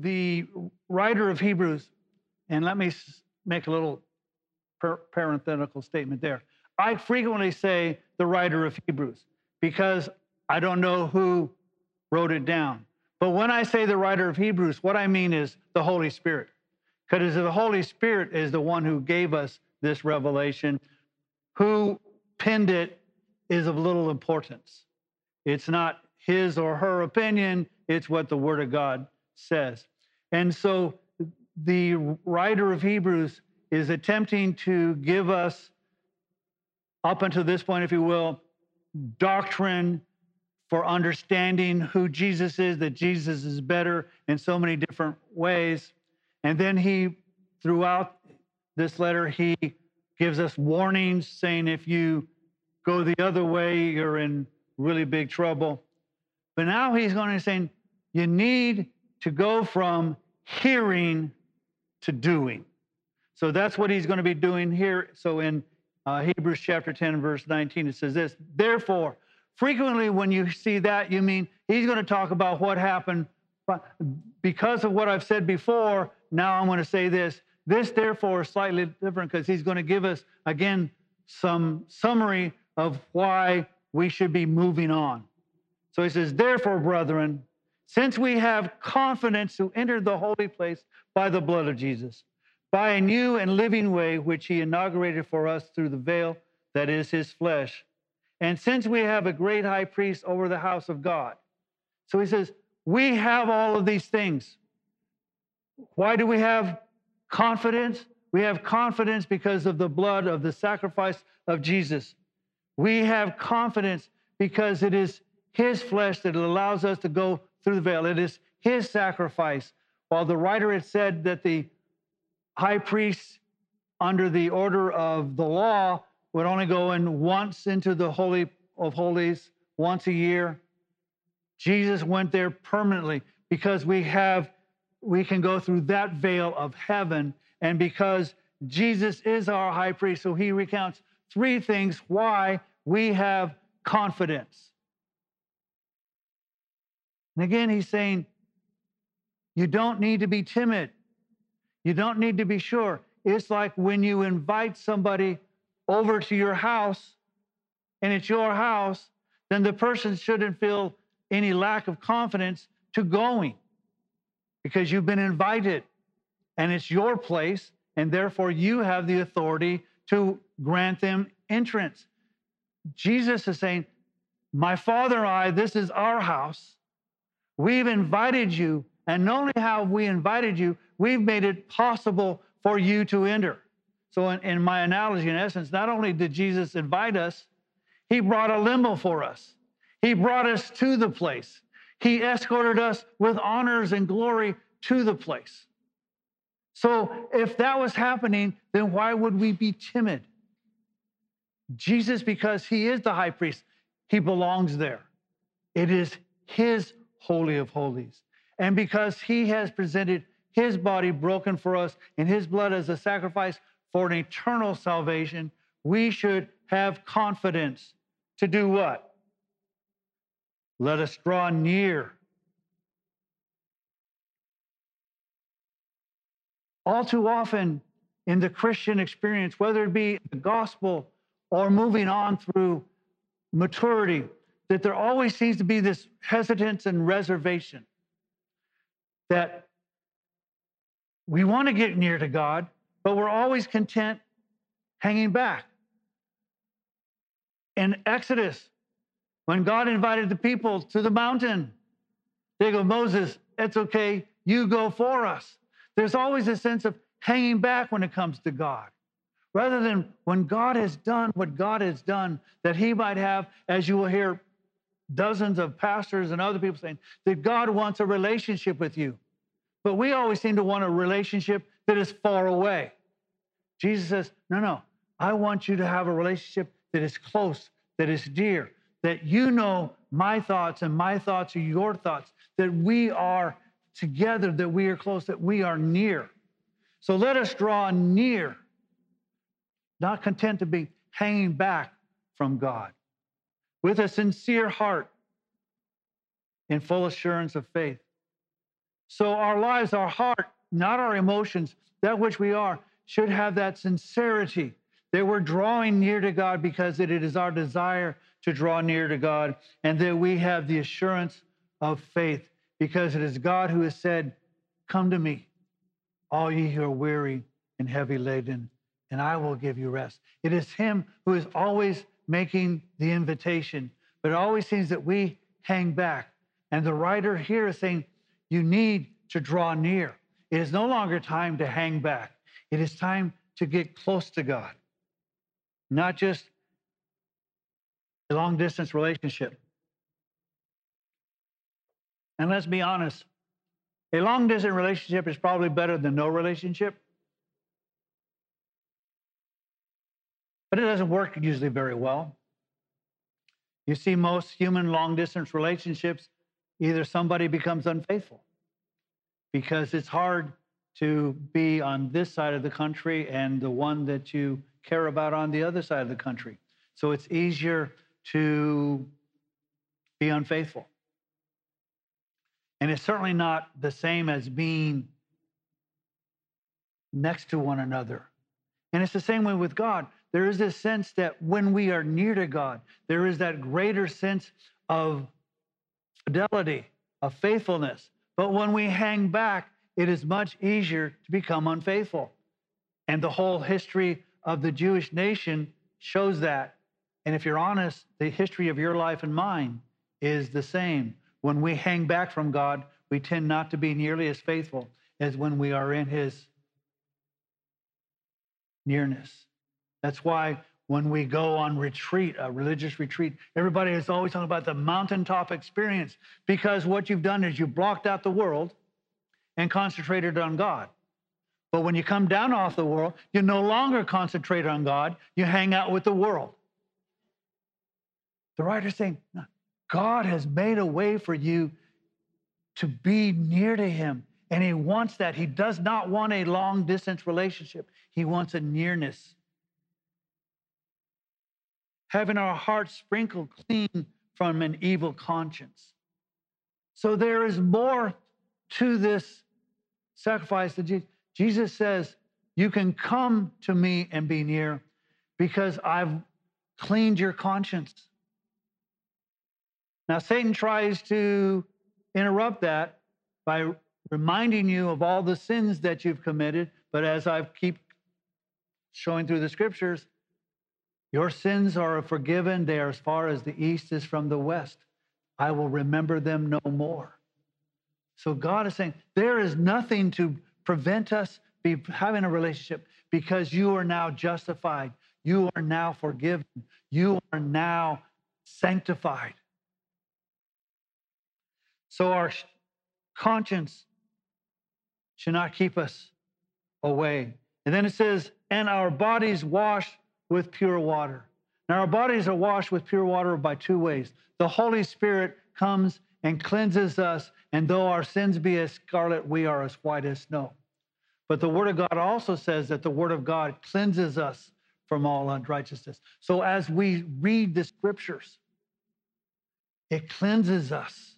the writer of Hebrews, and let me make a little parenthetical statement there. I frequently say the writer of Hebrews because I don't know who wrote it down. But when I say the writer of Hebrews, what I mean is the Holy Spirit. Because the Holy Spirit is the one who gave us this revelation. Who penned it is of little importance. It's not his or her opinion, it's what the Word of God says. And so the writer of Hebrews is attempting to give us, up until this point, if you will, doctrine for understanding who Jesus is, that Jesus is better in so many different ways. And then he, throughout this letter, he gives us warnings saying if you go the other way, you're in really big trouble. But now he's going to say you need to go from hearing to doing. So that's what he's going to be doing here. So in uh, Hebrews chapter 10, verse 19, it says this Therefore, frequently when you see that, you mean he's going to talk about what happened. But because of what I've said before, now I'm going to say this. This, therefore, is slightly different because he's going to give us, again, some summary of why we should be moving on. So he says, Therefore, brethren, since we have confidence to enter the holy place by the blood of Jesus, by a new and living way which he inaugurated for us through the veil that is his flesh. And since we have a great high priest over the house of God. So he says, we have all of these things. Why do we have confidence? We have confidence because of the blood of the sacrifice of Jesus. We have confidence because it is his flesh that allows us to go through the veil. It is his sacrifice. While the writer had said that the high priest under the order of the law would only go in once into the Holy of Holies once a year. Jesus went there permanently because we have we can go through that veil of heaven and because Jesus is our high priest so he recounts three things why we have confidence. And again he's saying you don't need to be timid. You don't need to be sure. It's like when you invite somebody over to your house and it's your house, then the person shouldn't feel any lack of confidence to going because you've been invited and it's your place, and therefore you have the authority to grant them entrance. Jesus is saying, My Father and I, this is our house. We've invited you, and not only have we invited you, we've made it possible for you to enter. So, in, in, my analogy, in essence, not only did Jesus invite us, he brought a limo for us, he brought us to the place, he escorted us with honors and glory to the place. So, if that was happening, then why would we be timid? Jesus, because he is the high priest, he belongs there. It is his holy of holies. And because he has presented his body broken for us and his blood as a sacrifice for an eternal salvation, we should have confidence to do what? Let us draw near. All too often in the Christian experience, whether it be the gospel or moving on through maturity, that there always seems to be this hesitance and reservation that we want to get near to God, but we're always content hanging back. In Exodus, when God invited the people to the mountain, they go, Moses, it's okay, you go for us. There's always a sense of hanging back when it comes to God. Rather than when God has done what God has done, that He might have, as you will hear dozens of pastors and other people saying, that God wants a relationship with you. But we always seem to want a relationship that is far away. Jesus says, No, no, I want you to have a relationship that is close, that is dear, that you know my thoughts and my thoughts are your thoughts, that we are together, that we are close, that we are near. So let us draw near, not content to be hanging back from God, with a sincere heart in full assurance of faith So our lives, our heart, not our emotions, that which we are, should have that sincerity that we're drawing near to God because it is our desire to draw near to God, and that we have the assurance of faith because it is God who has said, Come to me, all ye who are weary and heavy laden, and I will give you rest. It is Him who is always making the invitation, but it always seems that we hang back. And the writer here is saying, You need to draw near. It is no longer time to hang back, it is time to get close to God, not just a long distance relationship. And let's be honest, a long distance relationship is probably better than no relationship. But it doesn't work usually very well. You see, most human long distance relationships, either somebody becomes unfaithful because it's hard to be on this side of the country and the one that you care about on the other side of the country. So it's easier to be unfaithful. And it's certainly not the same as being next to one another. And it's the same way with God. There is this sense that when we are near to God, there is that greater sense of fidelity, of faithfulness. But when we hang back, it is much easier to become unfaithful. And the whole history of the Jewish nation shows that. And if you're honest, the history of your life and mine is the same. When we hang back from God, we tend not to be nearly as faithful as when we are in His nearness. That's why when we go on retreat, a religious retreat, everybody is always talking about the mountaintop experience because what you've done is you've blocked out the world and concentrated on God. But when you come down off the world, you no longer concentrate on God, you hang out with the world. The writer's saying, God has made a way for you to be near to Him. And He wants that. He does not want a long distance relationship, He wants a nearness. Having our hearts sprinkled clean from an evil conscience. So there is more to this sacrifice that Jesus, Jesus says, You can come to me and be near because I've cleaned your conscience. Now, Satan tries to interrupt that by reminding you of all the sins that you've committed. But as I keep showing through the scriptures, your sins are forgiven. They are as far as the east is from the west. I will remember them no more. So God is saying there is nothing to prevent us be having a relationship because you are now justified. You are now forgiven. You are now sanctified. So our conscience should not keep us away. And then it says, and our bodies washed with pure water. Now, our bodies are washed with pure water by two ways. The Holy Spirit comes and cleanses us, and though our sins be as scarlet, we are as white as snow. But the Word of God also says that the Word of God cleanses us from all unrighteousness. So as we read the scriptures, it cleanses us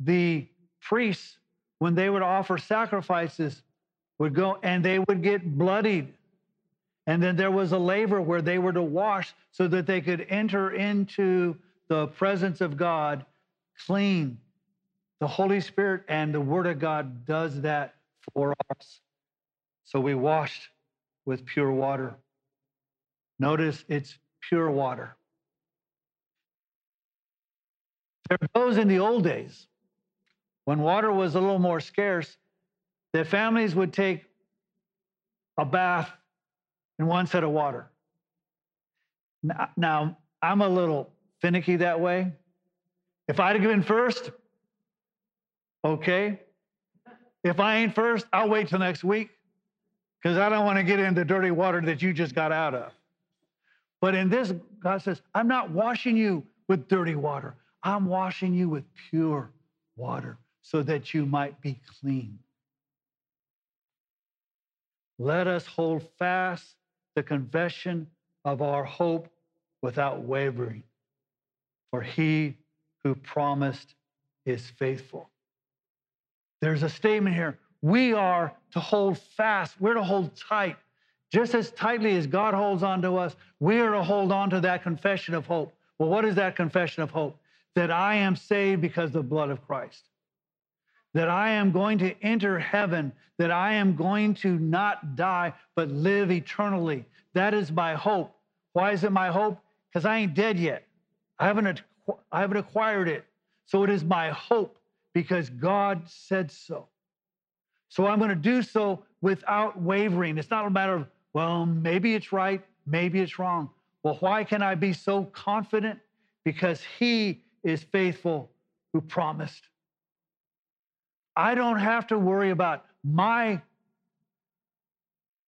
the priests, when they would offer sacrifices, would go and they would get bloodied. And then there was a laver where they were to wash so that they could enter into the presence of God clean. The Holy Spirit and the Word of God does that for us. So we washed with pure water. Notice it's pure water. There are those in the old days when water was a little more scarce, that families would take a bath in one set of water. Now, I'm a little finicky that way. If I'd have been first, okay. If I ain't first, I'll wait till next week because I don't want to get into dirty water that you just got out of. But in this, God says, I'm not washing you with dirty water, I'm washing you with pure water so that you might be clean. Let us hold fast the confession of our hope without wavering, for he who promised is faithful. there's a statement here. We are to hold fast, we're to hold tight. Just as tightly as God holds on to us, we are to hold on to that confession of hope. Well, what is that confession of hope? That I am saved because of the blood of Christ. That I am going to enter heaven, that I am going to not die, but live eternally. That is my hope. Why is it my hope? Because I ain't dead yet. I haven't, I haven't acquired it. So it is my hope because God said so. So I'm going to do so without wavering. It's not a matter of, well, maybe it's right, maybe it's wrong. Well, why can I be so confident? Because He is faithful who promised. I don't have to worry about my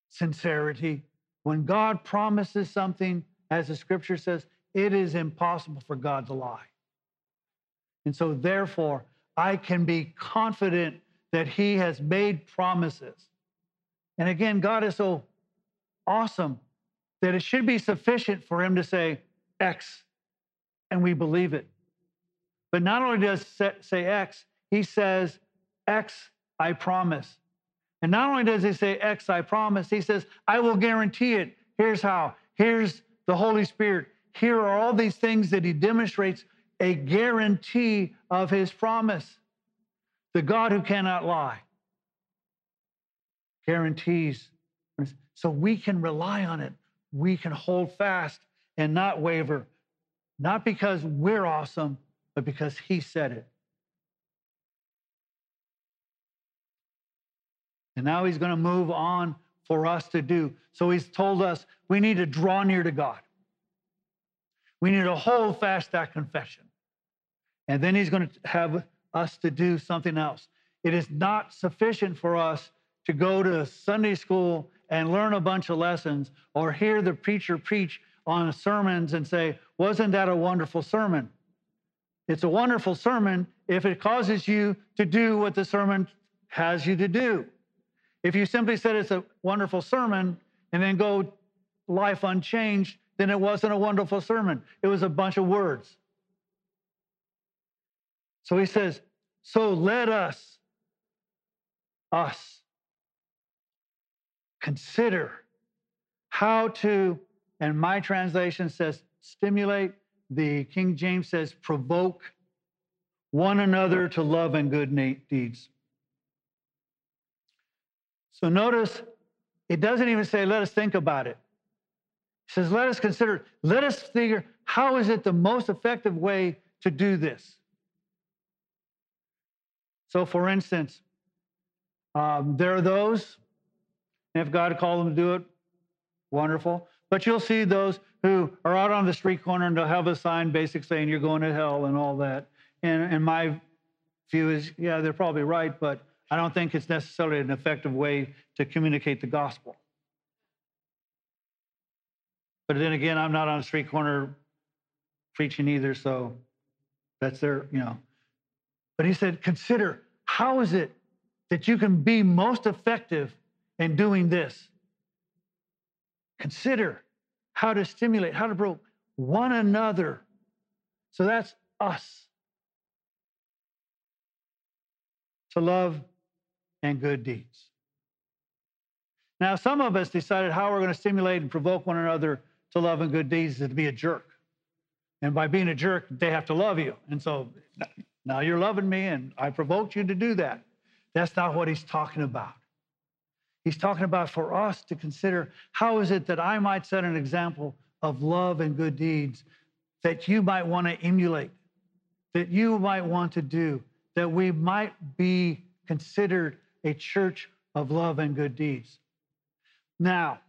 sincerity. When God promises something, as the scripture says, it is impossible for God to lie. And so, therefore, I can be confident that He has made promises. And again, God is so awesome that it should be sufficient for Him to say X, and we believe it. But not only does say X, He says, X, I promise. And not only does He say X, I promise, He says, I will guarantee it. Here's how. Here's the Holy Spirit. Here are all these things that He demonstrates a guarantee of his promise. The God who cannot lie guarantees. So we can rely on it. We can hold fast and not waver, not because we're awesome, but because he said it. And now he's going to move on for us to do. So he's told us we need to draw near to God. We need to hold fast that confession. And then he's going to have us to do something else. It is not sufficient for us to go to Sunday school and learn a bunch of lessons or hear the preacher preach on sermons and say, Wasn't that a wonderful sermon? It's a wonderful sermon if it causes you to do what the sermon has you to do. If you simply said it's a wonderful sermon and then go life unchanged, then it wasn't a wonderful sermon. It was a bunch of words. So he says, So let us, us, consider how to, and my translation says stimulate, the King James says provoke one another to love and good deeds. So notice it doesn't even say, let us think about it. It says, let us consider, let us figure how is it the most effective way to do this? So, for instance, um, there are those, if God called them to do it, wonderful. But you'll see those who are out on the street corner and they'll have a sign basically saying you're going to hell and all that. And, and my view is, yeah, they're probably right, but I don't think it's necessarily an effective way to communicate the gospel. But then again, I'm not on a street corner preaching either, so that's their, you know. But he said, consider how is it that you can be most effective in doing this? Consider how to stimulate, how to provoke one another. So that's us to love and good deeds. Now, some of us decided how we're going to stimulate and provoke one another to love and good deeds is to be a jerk. And by being a jerk, they have to love you. And so now you're loving me, and I provoked you to do that. That's not what he's talking about. He's talking about for us to consider how is it that I might set an example of love and good deeds that you might want to emulate, that you might want to do, that we might be considered a church of love and good deeds. Now,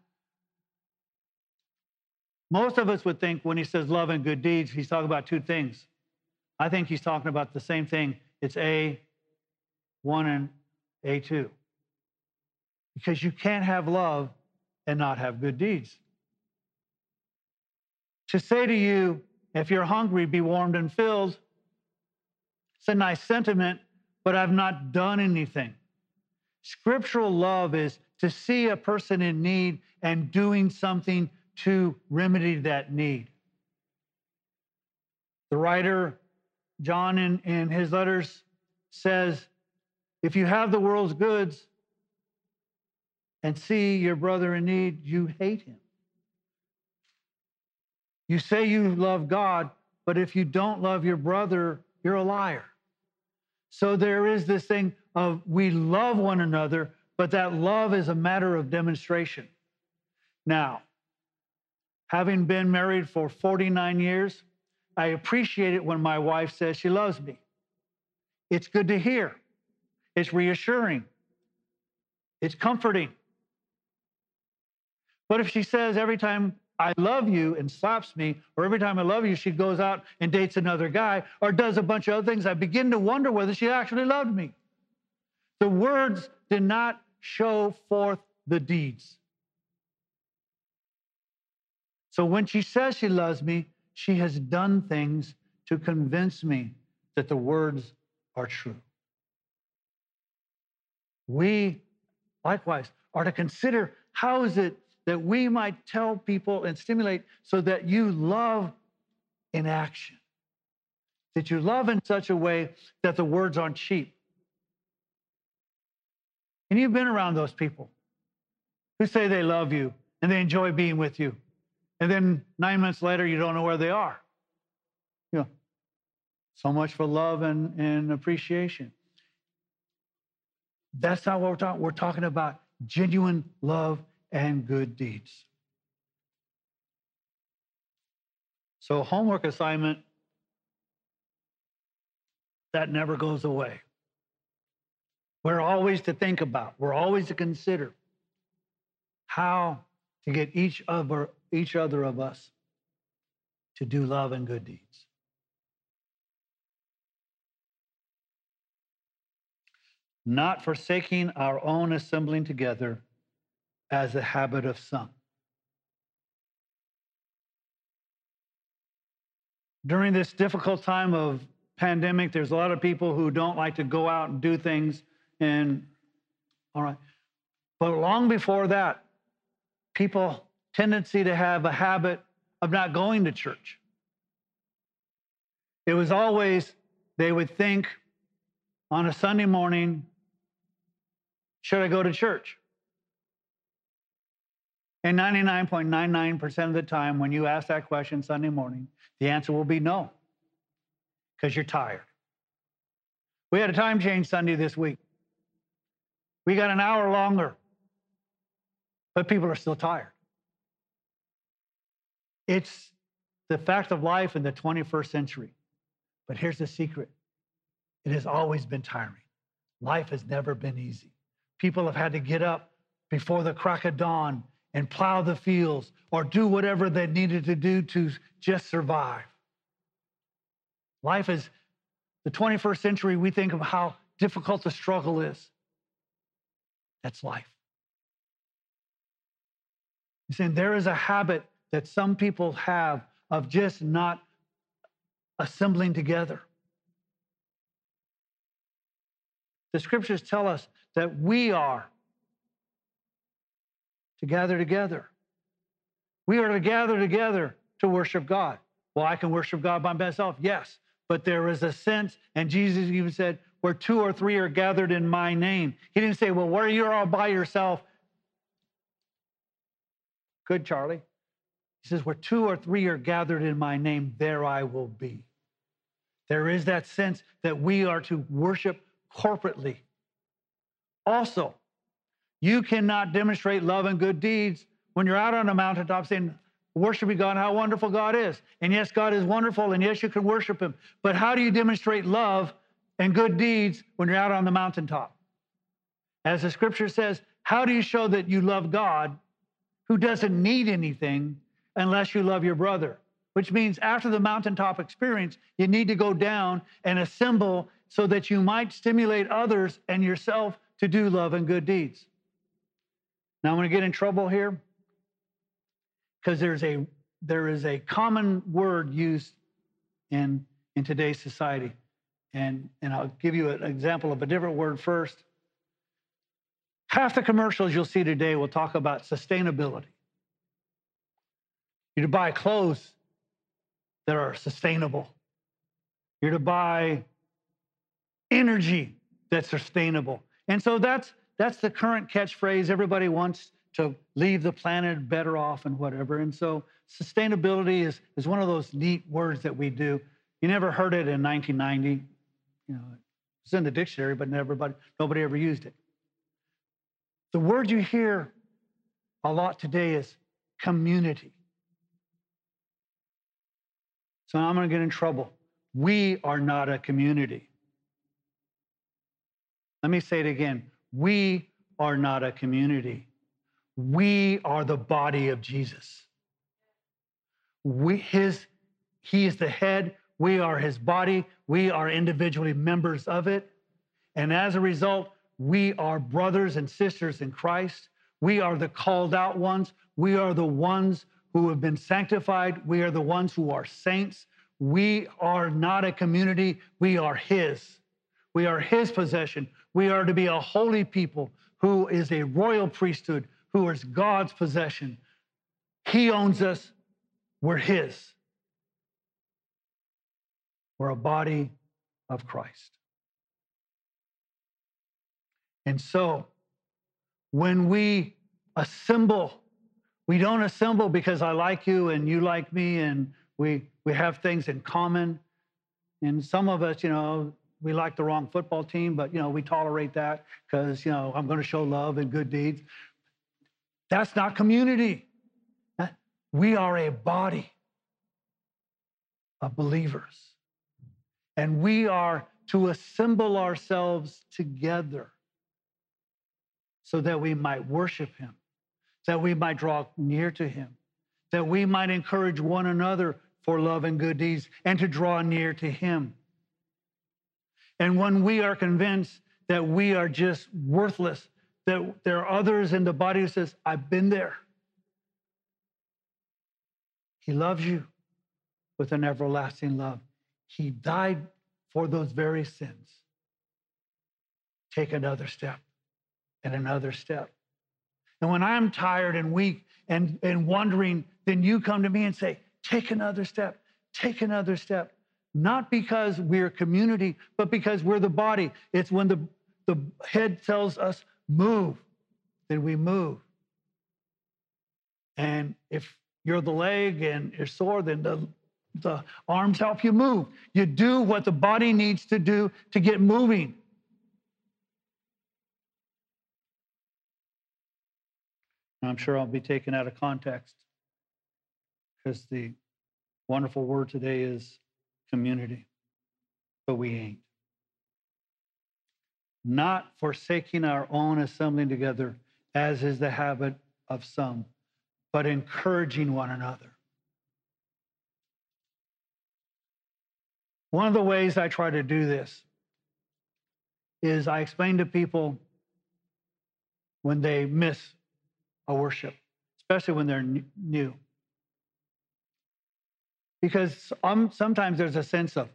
most of us would think when he says love and good deeds, he's talking about two things I think he's talking about the same thing. It's A1 and A2. Because you can't have love and not have good deeds. To say to you, if you're hungry, be warmed and filled, it's a nice sentiment, but I've not done anything. Scriptural love is to see a person in need and doing something to remedy that need. The writer John in, in his letters says if you have the world's goods and see your brother in need, you hate him. You say you love God, but if you don't love your brother, you're a liar. So there is this thing of we love one another, but that love is a matter of demonstration. Now, having been married for 49 years, I appreciate it when my wife says she loves me. It's good to hear, it's reassuring, it's comforting. But if she says every time I love you and slaps me, or every time I love you, she goes out and dates another guy or does a bunch of other things, I begin to wonder whether she actually loved me. The words did not show forth the deeds. So when she says she loves me, she has done things to convince me that the words are true. We, likewise, are to consider how is it that we might tell people and stimulate so that you love in action, that you love in such a way that the words aren't cheap. And you've been around those people who say they love you and they enjoy being with you. And then nine months later, you don't know where they are. You know, so much for love and, and appreciation. That's not what we're talking. We're talking about genuine love and good deeds. So, homework assignment that never goes away. We're always to think about, we're always to consider how to get each other, each other of us to do love and good deeds. Not forsaking our own assembling together as a habit of some. During this difficult time of pandemic, there's a lot of people who don't like to go out and do things. And all right. But long before that, people tendency to have a habit of not going to church. It was always, they would think on a Sunday morning, should I go to church? And 99.99% of the time, when you ask that question Sunday morning, the answer will be no, because you're tired. We had a time change Sunday this week. We got an hour longer, but people are still tired. It's the fact of life in the 21st century. But here's the secret it has always been tiring. Life has never been easy. People have had to get up before the crack of dawn and plow the fields or do whatever they needed to do to just survive. Life is the 21st century, we think of how difficult the struggle is. That's life. He's saying there is a habit that some people have of just not assembling together. The scriptures tell us that we are to gather together. We are to gather together to worship God. Well, I can worship God by myself, yes, but there is a sense, and Jesus even said, where two or three are gathered in my name. He didn't say, well, where you're all by yourself. Good, Charlie. He says, where two or three are gathered in my name, there I will be. There is that sense that we are to worship corporately. Also, you cannot demonstrate love and good deeds when you're out on a mountaintop saying, worshiping God, how wonderful God is. And yes, God is wonderful, and yes, you can worship Him. But how do you demonstrate love and good deeds when you're out on the mountaintop? As the scripture says, how do you show that you love God who doesn't need anything unless you love your brother? Which means after the mountaintop experience, you need to go down and assemble so that you might stimulate others and yourself to do love and good deeds. Now I'm going to get in trouble here because there's a there is a common word used in in today's society. And, and I'll give you an example of a different word first. Half the commercials you'll see today will talk about sustainability. You're to buy clothes that are sustainable. You're to buy energy that's sustainable. And so that's that's the current catchphrase. Everybody wants to leave the planet better off and whatever. And so sustainability is, is one of those neat words that we do. You never heard it in 1990. You know, it's in the dictionary, but everybody, nobody ever used it. The word you hear a lot today is community. So I'm going to get in trouble. We are not a community. Let me say it again. We are not a community. We are the body of Jesus. We, his, he is the head. We are his body. We are individually members of it. And as a result, we are brothers and sisters in Christ. We are the called out ones. We are the ones who have been sanctified. We are the ones who are saints. We are not a community. We are his. We are his possession. We are to be a holy people who is a royal priesthood, who is God's possession. He owns us, we're His. We're a body of Christ. And so, when we assemble, we don't assemble because I like you and you like me and we, we have things in common. And some of us, you know, we like the wrong football team, but you know, we tolerate that because you know, I'm going to show love and good deeds. That's not community. We are a body of believers. And we are to assemble ourselves together so that we might worship him, that we might draw near to him, that we might encourage one another for love and good deeds and to draw near to him. And when we are convinced that we are just worthless, that there are others in the body who says, I've been there. He loves you with an everlasting love. He died for those very sins. Take another step and another step. And when I'm tired and weak and, and wondering, then you come to me and say, Take another step, take another step not because we're community, but because we're the body. It's when the, the head tells us move, then we move. And if you're the leg and you're sore, then the, the arms help you move. You do what the body needs to do to get moving. I'm sure I'll be taken out of context because the wonderful word today is community, but we ain't. Not forsaking our own assembling together, as is the habit of some, but encouraging one another. One of the ways I try to do this is I explain to people when they miss a worship, especially when they're new. Because sometimes there's a sense of,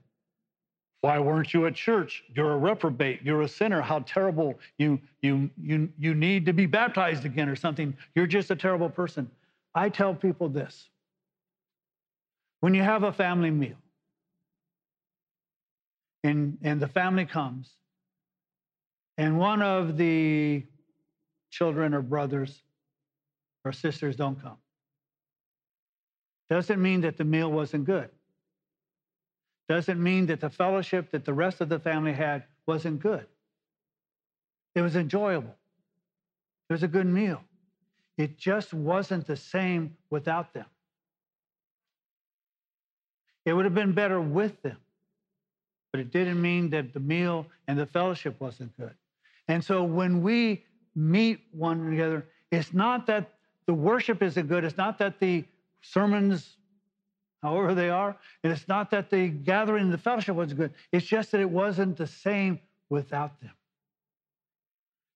why weren't you at church? You're a reprobate. You're a sinner. How terrible. You, you, you, you need to be baptized again or something. You're just a terrible person. I tell people this when you have a family meal and, and the family comes, and one of the children or brothers or sisters don't come, doesn't mean that the meal wasn't good. Doesn't mean that the fellowship that the rest of the family had wasn't good. It was enjoyable. It was a good meal. It just wasn't the same without them. It would have been better with them, but it didn't mean that the meal and the fellowship wasn't good. And so when we meet one another, it's not that the worship isn't good, it's not that the sermons, however they are. And it's not that the gathering and the fellowship wasn't good, it's just that it wasn't the same without them.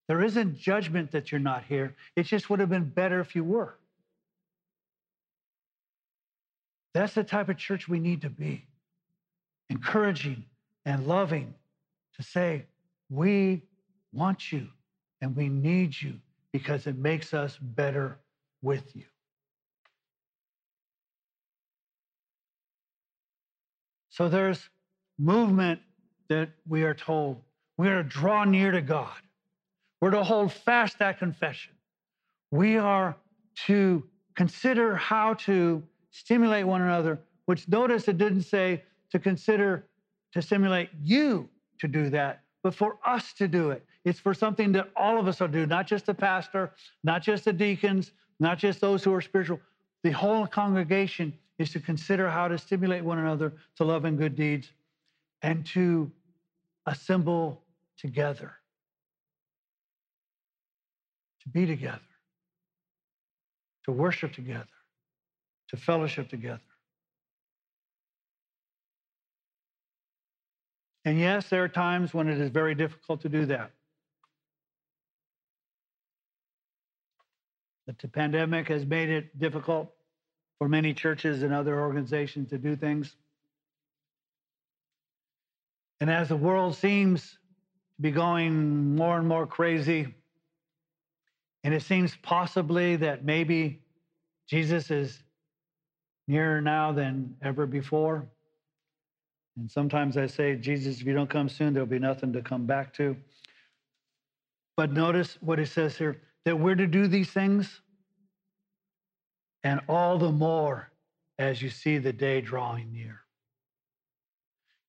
There isn't judgment that you're not here. It just would have been better if you were. That's the type of church we need to be encouraging and loving to say, We want you and we need you because it makes us better with you. So there's movement that we are told. we're to draw near to God. We're to hold fast that confession. We are to consider how to stimulate one another, which notice it didn't say to consider to stimulate you to do that, but for us to do it. It's for something that all of us will do, not just the pastor, not just the deacons, not just those who are spiritual. The whole congregation is to consider how to stimulate one another to love and good deeds and to assemble together, to be together, to worship together, to fellowship together. And yes, there are times when it is very difficult to do that. The pandemic has made it difficult for many churches and other organizations to do things. And as the world seems to be going more and more crazy, and it seems possibly that maybe Jesus is nearer now than ever before. And sometimes I say, Jesus, if you don't come soon, there'll be nothing to come back to. But notice what it says here that we're to do these things, and all the more as you see the day drawing near.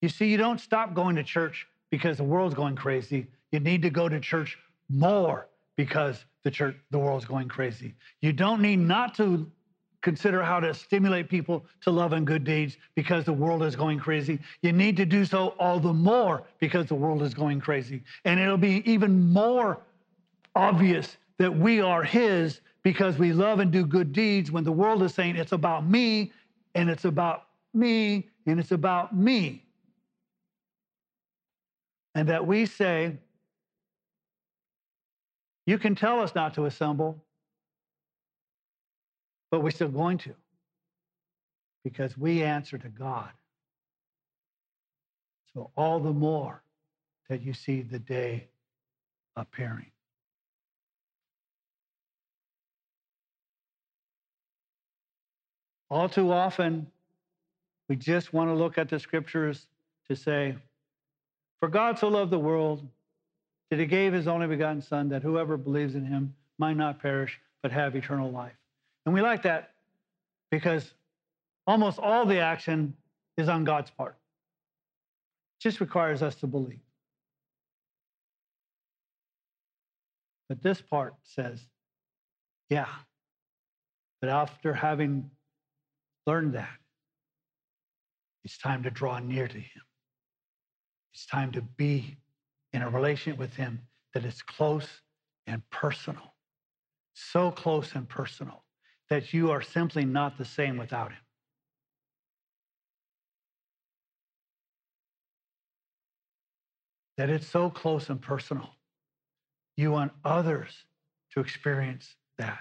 You see, you don't stop going to church because the world's going crazy. You need to go to church more because the church, the world's going crazy. You don't need not to consider how to stimulate people to love and good deeds because the world is going crazy. You need to do so all the more because the world is going crazy. And it'll be even more obvious that we are His because we love and do good deeds when the world is saying it's about me and it's about me and it's about me. And that we say, you can tell us not to assemble, but we're still going to because we answer to God. So, all the more that you see the day appearing. All too often, we just want to look at the scriptures to say, For God so loved the world that he gave his only begotten Son, that whoever believes in him might not perish, but have eternal life. And we like that because almost all the action is on God's part. It just requires us to believe. But this part says, yeah, but after having Learn that. It's time to draw near to Him. It's time to be in a relationship with Him that is close and personal. So close and personal that you are simply not the same without Him. That it's so close and personal. You want others to experience that.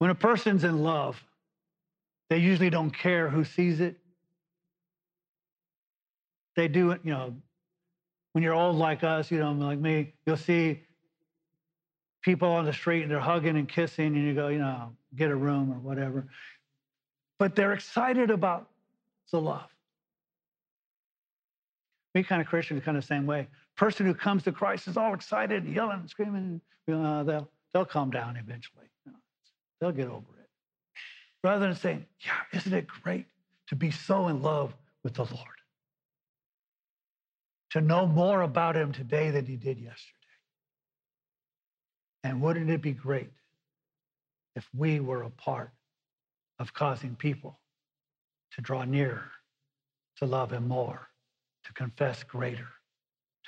When a person's in love, they usually don't care who sees it. They do it, you know, when you're old like us, you know, like me, you'll see people on the street and they're hugging and kissing, and you go, you know, get a room or whatever. But they're excited about the love. We kind of Christians kind of the same way. Person who comes to Christ is all excited, yelling, screaming. Uh, they'll they'll calm down eventually. They'll get over it. Rather than saying, yeah, isn't it great to be so in love with the Lord? To know more about him today than he did yesterday. And wouldn't it be great if we were a part of causing people to draw nearer, to love him more, to confess greater,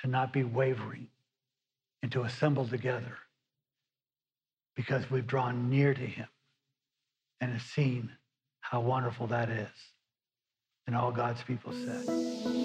to not be wavering, and to assemble together because we've drawn near to him and have seen how wonderful that is. And all God's people said.